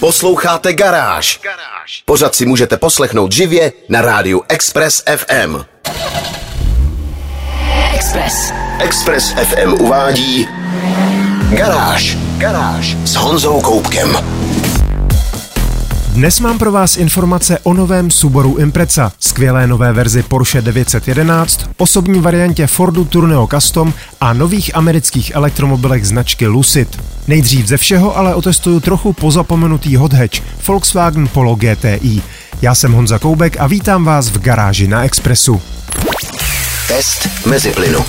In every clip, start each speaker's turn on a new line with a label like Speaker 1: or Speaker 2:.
Speaker 1: Posloucháte Garáž. Pořád si můžete poslechnout živě na rádiu Express FM.
Speaker 2: Express.
Speaker 1: Express FM uvádí Garáž. Garáž s Honzou Koupkem.
Speaker 3: Dnes mám pro vás informace o novém Subaru Impreza, skvělé nové verzi Porsche 911, osobní variantě Fordu Tourneo Custom a nových amerických elektromobilech značky Lucid. Nejdřív ze všeho ale otestuju trochu pozapomenutý hot hatch Volkswagen Polo GTI. Já jsem Honza Koubek a vítám vás v garáži na Expressu.
Speaker 1: Test mezi plynu.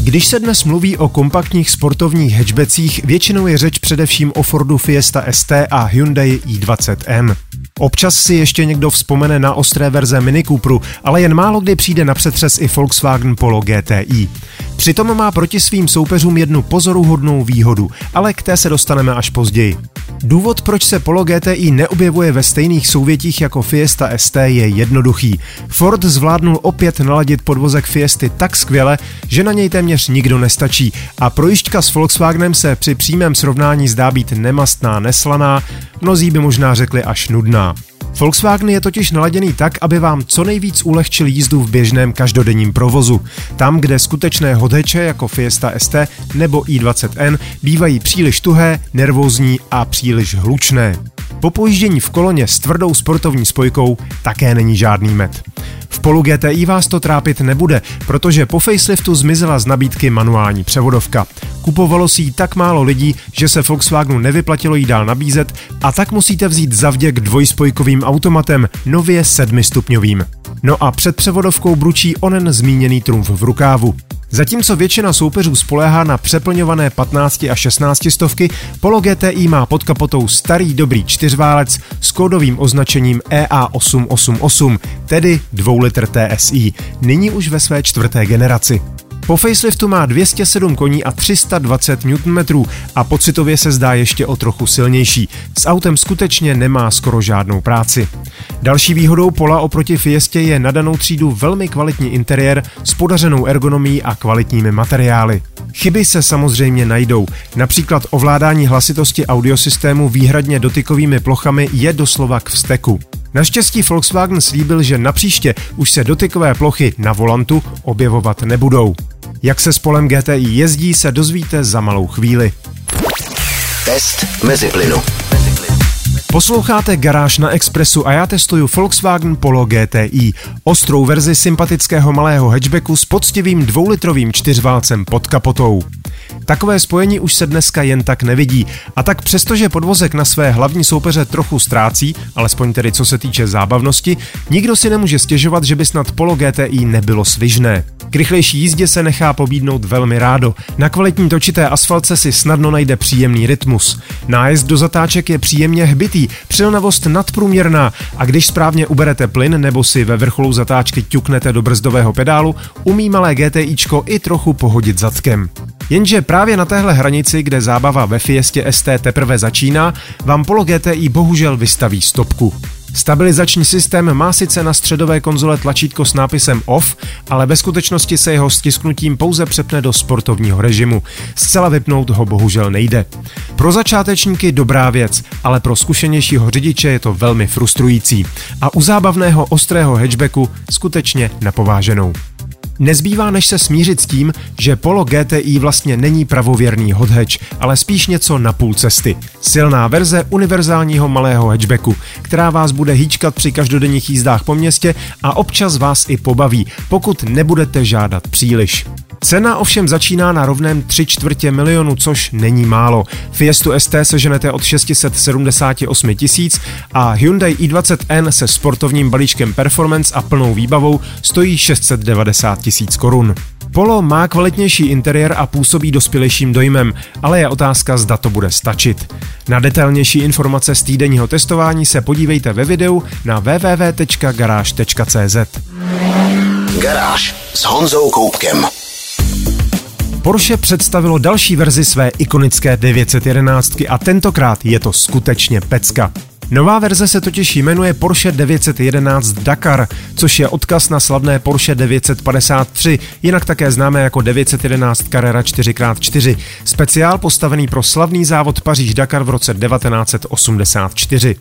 Speaker 3: Když se dnes mluví o kompaktních sportovních hatchbackích, většinou je řeč především o Fordu Fiesta ST a Hyundai i20M. Občas si ještě někdo vzpomene na ostré verze Mini Cooperu, ale jen málo kdy přijde na přetřes i Volkswagen Polo GTI. Přitom má proti svým soupeřům jednu pozoruhodnou výhodu, ale k té se dostaneme až později. Důvod, proč se Polo GTI neobjevuje ve stejných souvětích jako Fiesta ST je jednoduchý. Ford zvládnul opět naladit podvozek Fiesty tak skvěle, že na něj téměř nikdo nestačí a projížďka s Volkswagenem se při přímém srovnání zdá být nemastná, neslaná, mnozí by možná řekli až nudná. Volkswagen je totiž naladěný tak, aby vám co nejvíc ulehčil jízdu v běžném každodenním provozu. Tam, kde skutečné hodheče jako Fiesta ST nebo i20N bývají příliš tuhé, nervózní a příliš hlučné. Po pojíždění v koloně s tvrdou sportovní spojkou také není žádný med. V Polu GTI vás to trápit nebude, protože po faceliftu zmizela z nabídky manuální převodovka. Kupovalo si ji tak málo lidí, že se Volkswagenu nevyplatilo jí dál nabízet a tak musíte vzít zavděk dvojspojkovým automatem, nově sedmistupňovým. No a před převodovkou bručí onen zmíněný trumf v rukávu. Zatímco většina soupeřů spoléhá na přeplňované 15 a 16 stovky, Polo GTI má pod kapotou starý dobrý čtyřválec s kódovým označením E EA888, tedy 2 litr TSI, nyní už ve své čtvrté generaci. Po faceliftu má 207 koní a 320 Nm a pocitově se zdá ještě o trochu silnější. S autem skutečně nemá skoro žádnou práci. Další výhodou Pola oproti Fiestě je na danou třídu velmi kvalitní interiér s podařenou ergonomií a kvalitními materiály. Chyby se samozřejmě najdou. Například ovládání hlasitosti audiosystému výhradně dotykovými plochami je doslova k vzteku. Naštěstí Volkswagen slíbil, že napříště už se dotykové plochy na volantu objevovat nebudou. Jak se s Polem GTI jezdí, se dozvíte za malou chvíli.
Speaker 1: Test mezi plynu.
Speaker 3: Posloucháte Garáž na Expressu a já testuju Volkswagen Polo GTI, ostrou verzi sympatického malého hatchbacku s poctivým dvoulitrovým čtyřválcem pod kapotou. Takové spojení už se dneska jen tak nevidí a tak přestože podvozek na své hlavní soupeře trochu ztrácí, alespoň tedy co se týče zábavnosti, nikdo si nemůže stěžovat, že by snad Polo GTI nebylo svižné. K rychlejší jízdě se nechá pobídnout velmi rádo. Na kvalitní točité asfaltce si snadno najde příjemný rytmus. Nájezd do zatáček je příjemně hbitý, přilnavost nadprůměrná a když správně uberete plyn nebo si ve vrcholu zatáčky ťuknete do brzdového pedálu, umí malé GTIčko i trochu pohodit zadkem. Jenže právě na téhle hranici, kde zábava ve Fiestě ST teprve začíná, vám Polo GTI bohužel vystaví stopku. Stabilizační systém má sice na středové konzole tlačítko s nápisem OFF, ale ve skutečnosti se jeho stisknutím pouze přepne do sportovního režimu. Zcela vypnout ho bohužel nejde. Pro začátečníky dobrá věc, ale pro zkušenějšího řidiče je to velmi frustrující. A u zábavného ostrého hatchbacku skutečně napováženou. Nezbývá než se smířit s tím, že Polo GTI vlastně není pravověrný hot hatch, ale spíš něco na půl cesty. Silná verze univerzálního malého hatchbacku, která vás bude hýčkat při každodenních jízdách po městě a občas vás i pobaví, pokud nebudete žádat příliš. Cena ovšem začíná na rovném 3 čtvrtě milionu, což není málo. Fiestu ST seženete od 678 tisíc a Hyundai i20N se sportovním balíčkem Performance a plnou výbavou stojí 690 tisíc korun. Polo má kvalitnější interiér a působí dospělejším dojmem, ale je otázka, zda to bude stačit. Na detailnější informace z týdenního testování se podívejte ve videu na www.garage.cz.
Speaker 1: Garáž s Honzou Koupkem.
Speaker 3: Porsche představilo další verzi své ikonické 911 a tentokrát je to skutečně pecka. Nová verze se totiž jmenuje Porsche 911 Dakar, což je odkaz na slavné Porsche 953, jinak také známé jako 911 Carrera 4x4, speciál postavený pro slavný závod Paříž-Dakar v roce 1984.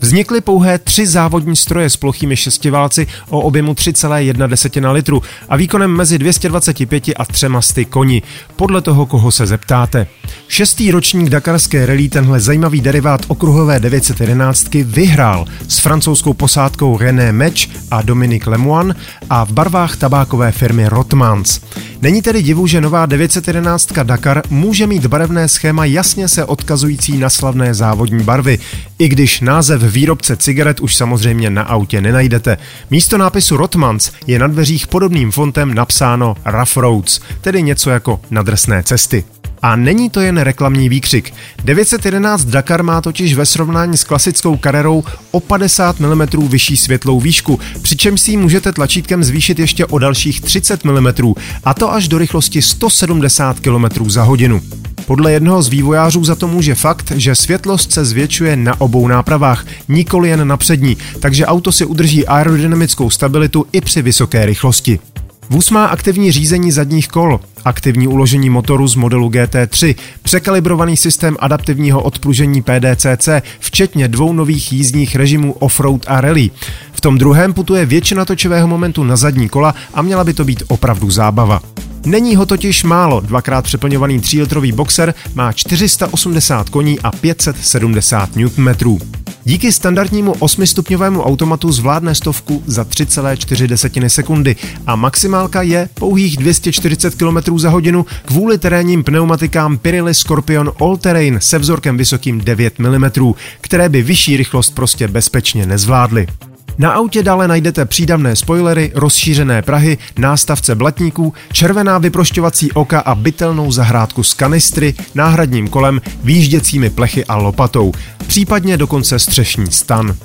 Speaker 3: Vznikly pouhé tři závodní stroje s plochými šestiválci o objemu 3,1 litru a výkonem mezi 225 a 300 koni, podle toho, koho se zeptáte. Šestý ročník dakarské rally tenhle zajímavý derivát okruhové 911 vyhrál s francouzskou posádkou René Meč a Dominique Lemoine a v barvách tabákové firmy Rotmans. Není tedy divu, že nová 911 Dakar může mít barevné schéma jasně se odkazující na slavné závodní barvy, i když název výrobce cigaret už samozřejmě na autě nenajdete. Místo nápisu Rotmans je na dveřích podobným fontem napsáno Rough Roads, tedy něco jako nadrsné cesty. A není to jen reklamní výkřik. 911 Dakar má totiž ve srovnání s klasickou Carrerou o 50 mm vyšší světlou výšku, přičemž si ji můžete tlačítkem zvýšit ještě o dalších 30 mm, a to až do rychlosti 170 km za hodinu. Podle jednoho z vývojářů za to může fakt, že světlost se zvětšuje na obou nápravách, nikoli jen na přední, takže auto si udrží aerodynamickou stabilitu i při vysoké rychlosti. Vůz má aktivní řízení zadních kol, aktivní uložení motoru z modelu GT3, překalibrovaný systém adaptivního odpružení PDCC, včetně dvou nových jízdních režimů offroad a rally. V tom druhém putuje většina točivého momentu na zadní kola a měla by to být opravdu zábava. Není ho totiž málo, dvakrát přeplňovaný 3-litrový boxer má 480 koní a 570 Nm. Díky standardnímu 8-stupňovému automatu zvládne stovku za 3,4 sekundy a maximálka je pouhých 240 km za hodinu kvůli terénním pneumatikám Pirelli Scorpion All Terrain se vzorkem vysokým 9 mm, které by vyšší rychlost prostě bezpečně nezvládly. Na autě dále najdete přídavné spoilery, rozšířené prahy, nástavce blatníků, červená vyprošťovací oka a bytelnou zahrádku z kanistry, náhradním kolem, výjížděcími plechy a lopatou, případně dokonce střešní stan.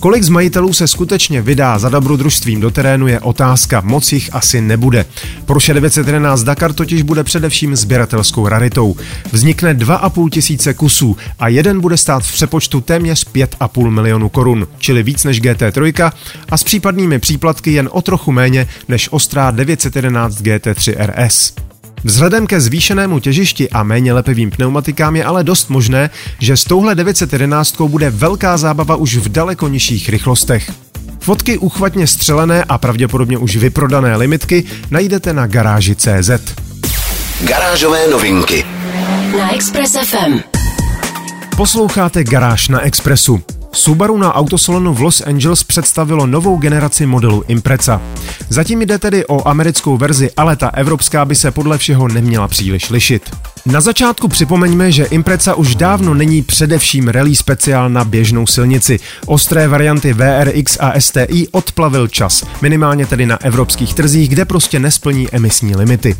Speaker 3: Kolik z majitelů se skutečně vydá za dobrodružstvím do terénu je otázka, moc jich asi nebude. Porsche 911 Dakar totiž bude především sběratelskou raritou. Vznikne 2,5 tisíce kusů a jeden bude stát v přepočtu téměř 5,5 milionu korun, čili víc než GT3 a s případnými příplatky jen o trochu méně než ostrá 911 GT3 RS. Vzhledem ke zvýšenému těžišti a méně lepivým pneumatikám je ale dost možné, že s touhle 911 bude velká zábava už v daleko nižších rychlostech. Fotky uchvatně střelené a pravděpodobně už vyprodané limitky najdete na garáži CZ.
Speaker 1: Garážové novinky
Speaker 2: na Express FM.
Speaker 3: Posloucháte Garáž na Expressu. Subaru na autosalonu v Los Angeles představilo novou generaci modelu Impreza. Zatím jde tedy o americkou verzi, ale ta evropská by se podle všeho neměla příliš lišit. Na začátku připomeňme, že Impreza už dávno není především rally speciál na běžnou silnici. Ostré varianty VRX a STI odplavil čas, minimálně tedy na evropských trzích, kde prostě nesplní emisní limity.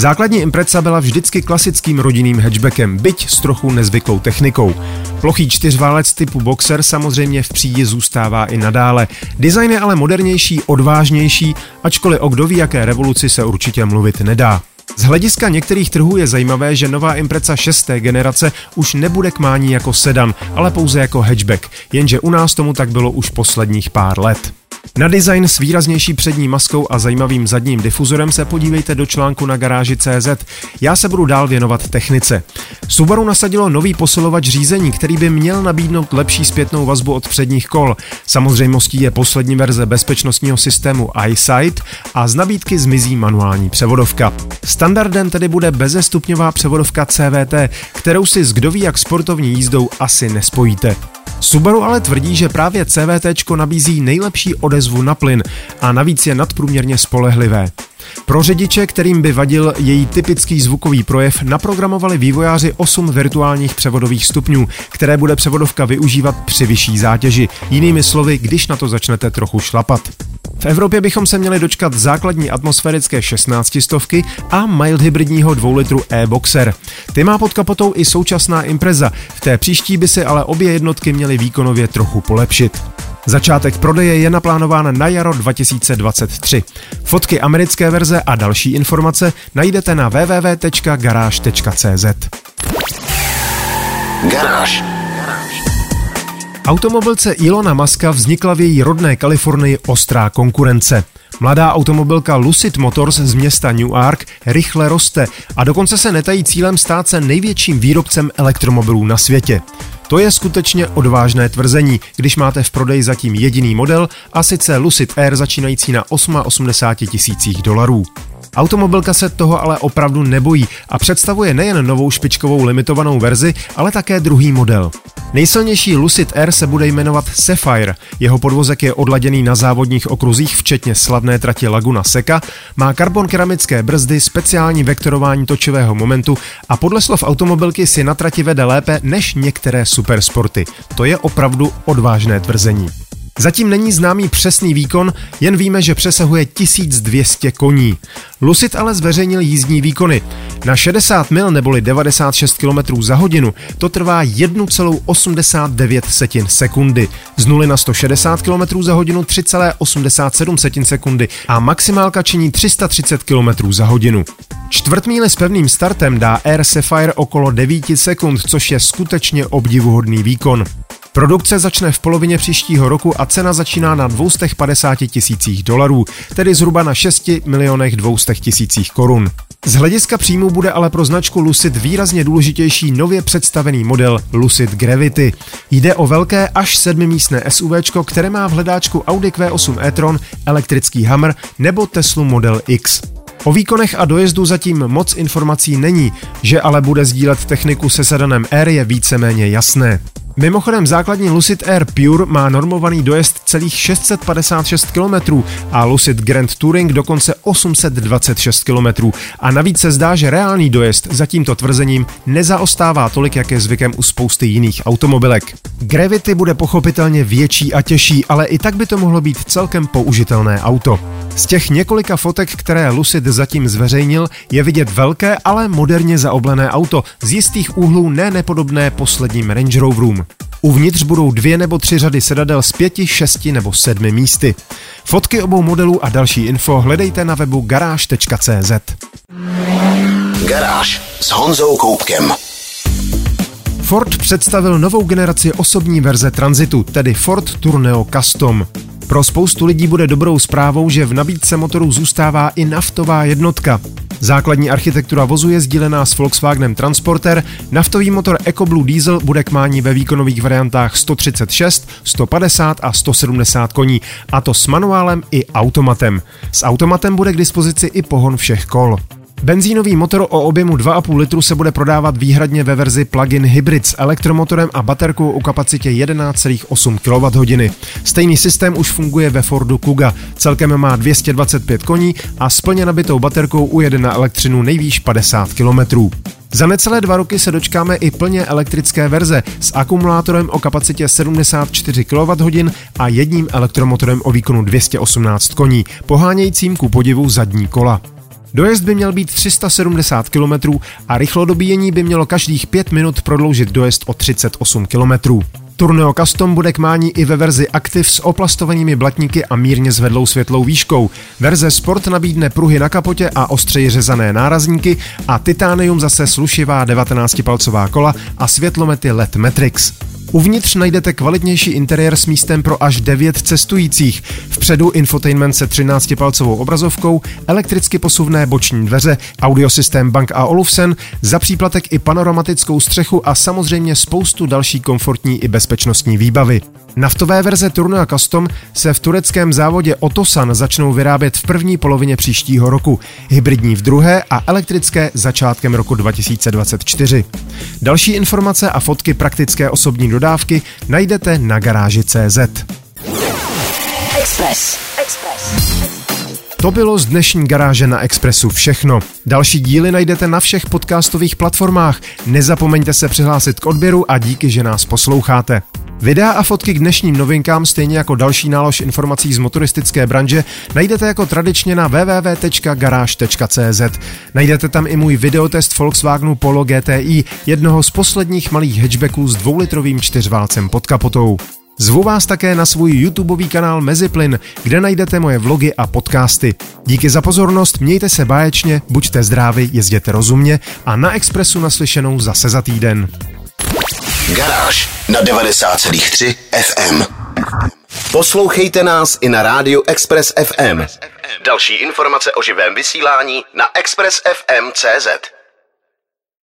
Speaker 3: Základní Impreza byla vždycky klasickým rodinným hatchbackem, byť s trochu nezvyklou technikou. Plochý čtyřválec typu Boxer samozřejmě v přídi zůstává i nadále. Design je ale modernější, odvážnější, ačkoliv o kdo ví jaké revoluci se určitě mluvit nedá. Z hlediska některých trhů je zajímavé, že nová Impreza 6. generace už nebude k mání jako sedan, ale pouze jako hatchback, jenže u nás tomu tak bylo už posledních pár let. Na design s výraznější přední maskou a zajímavým zadním difuzorem se podívejte do článku na garáži CZ. Já se budu dál věnovat technice. Subaru nasadilo nový posilovač řízení, který by měl nabídnout lepší zpětnou vazbu od předních kol. Samozřejmostí je poslední verze bezpečnostního systému iSight a z nabídky zmizí manuální převodovka. Standardem tedy bude bezestupňová převodovka CVT, kterou si s kdo ví jak sportovní jízdou asi nespojíte. Subaru ale tvrdí, že právě CVT nabízí nejlepší odezvu na plyn a navíc je nadprůměrně spolehlivé. Pro řidiče, kterým by vadil její typický zvukový projev, naprogramovali vývojáři 8 virtuálních převodových stupňů, které bude převodovka využívat při vyšší zátěži. Jinými slovy, když na to začnete trochu šlapat. V Evropě bychom se měli dočkat základní atmosférické 16 stovky a mild hybridního 2 litru e-boxer. Ty má pod kapotou i současná Impreza, v té příští by si ale obě jednotky měly výkonově trochu polepšit. Začátek prodeje je naplánován na jaro 2023. Fotky americké verze a další informace najdete na www.garage.cz.
Speaker 1: Garáž.
Speaker 3: Automobilce Ilona Maska vznikla v její rodné Kalifornii ostrá konkurence. Mladá automobilka Lucid Motors z města Newark rychle roste a dokonce se netají cílem stát se největším výrobcem elektromobilů na světě. To je skutečně odvážné tvrzení, když máte v prodeji zatím jediný model a sice Lucid Air začínající na 88 tisících dolarů. Automobilka se toho ale opravdu nebojí a představuje nejen novou špičkovou limitovanou verzi, ale také druhý model. Nejsilnější Lucid Air se bude jmenovat Sapphire. Jeho podvozek je odladěný na závodních okruzích, včetně slavné trati Laguna Seca, má karbon keramické brzdy, speciální vektorování točivého momentu a podle slov automobilky si na trati vede lépe než některé supersporty. To je opravdu odvážné tvrzení. Zatím není známý přesný výkon, jen víme, že přesahuje 1200 koní. Lucid ale zveřejnil jízdní výkony. Na 60 mil neboli 96 km za hodinu to trvá 1,89 sekundy. Z 0 na 160 km za hodinu 3,87 sekundy a maximálka činí 330 km za hodinu. Čtvrtmíle s pevným startem dá Air Sapphire okolo 9 sekund, což je skutečně obdivuhodný výkon. Produkce začne v polovině příštího roku a cena začíná na 250 tisících dolarů, tedy zhruba na 6 milionech 200 tisících korun. Z hlediska příjmu bude ale pro značku Lucid výrazně důležitější nově představený model Lucid Gravity. Jde o velké až sedmimístné SUV, které má v hledáčku Audi Q8 e-tron, elektrický Hammer nebo Tesla Model X. O výkonech a dojezdu zatím moc informací není, že ale bude sdílet techniku se sedanem R je víceméně jasné. Mimochodem základní Lucid Air Pure má normovaný dojezd celých 656 km a Lucid Grand Touring dokonce 826 km. A navíc se zdá, že reálný dojezd za tímto tvrzením nezaostává tolik, jak je zvykem u spousty jiných automobilek. Gravity bude pochopitelně větší a těžší, ale i tak by to mohlo být celkem použitelné auto. Z těch několika fotek, které Lucid zatím zveřejnil, je vidět velké, ale moderně zaoblené auto, z jistých úhlů ne nepodobné posledním Range Roverům. Uvnitř budou dvě nebo tři řady sedadel s pěti, šesti nebo sedmi místy. Fotky obou modelů a další info hledejte na webu garáž.cz.
Speaker 1: Garáž s Honzou Koupkem.
Speaker 3: Ford představil novou generaci osobní verze Transitu, tedy Ford Tourneo Custom. Pro spoustu lidí bude dobrou zprávou, že v nabídce motoru zůstává i naftová jednotka. Základní architektura vozu je sdílená s Volkswagenem Transporter, naftový motor EcoBlue Diesel bude k mání ve výkonových variantách 136, 150 a 170 koní, a to s manuálem i automatem. S automatem bude k dispozici i pohon všech kol. Benzínový motor o objemu 2,5 litru se bude prodávat výhradně ve verzi plug-in hybrid s elektromotorem a baterkou o kapacitě 11,8 kWh. Stejný systém už funguje ve Fordu Kuga. Celkem má 225 koní a s plně nabitou baterkou ujede na elektřinu nejvýš 50 km. Za necelé dva roky se dočkáme i plně elektrické verze s akumulátorem o kapacitě 74 kWh a jedním elektromotorem o výkonu 218 koní, pohánějícím ku podivu zadní kola. Dojezd by měl být 370 km a rychlodobíjení by mělo každých 5 minut prodloužit dojezd o 38 km. Tourneo Custom bude k mání i ve verzi Active s oplastovanými blatníky a mírně zvedlou světlou výškou. Verze Sport nabídne pruhy na kapotě a ostřeji řezané nárazníky a Titanium zase slušivá 19-palcová kola a světlomety LED Matrix. Uvnitř najdete kvalitnější interiér s místem pro až 9 cestujících. Vpředu infotainment se 13-palcovou obrazovkou, elektricky posuvné boční dveře, audiosystém Bank a Olufsen, za příplatek i panoramatickou střechu a samozřejmě spoustu další komfortní i bezpečnostní výbavy. Naftové verze Tourneo Custom se v tureckém závodě Otosan začnou vyrábět v první polovině příštího roku, hybridní v druhé a elektrické začátkem roku 2024. Další informace a fotky praktické osobní dodávky najdete na garáži CZ. Express. Express. To bylo z dnešní garáže na Expressu všechno. Další díly najdete na všech podcastových platformách. Nezapomeňte se přihlásit k odběru a díky, že nás posloucháte. Videa a fotky k dnešním novinkám, stejně jako další nálož informací z motoristické branže, najdete jako tradičně na www.garage.cz. Najdete tam i můj videotest Volkswagenu Polo GTI, jednoho z posledních malých hatchbacků s dvoulitrovým čtyřválcem pod kapotou. Zvu vás také na svůj YouTubeový kanál Meziplyn, kde najdete moje vlogy a podcasty. Díky za pozornost, mějte se báječně, buďte zdraví, jezděte rozumně a na Expressu naslyšenou zase za týden.
Speaker 1: Garáž na 90,3 FM. Poslouchejte nás i na rádiu Express FM. Další informace o živém vysílání na expressfm.cz.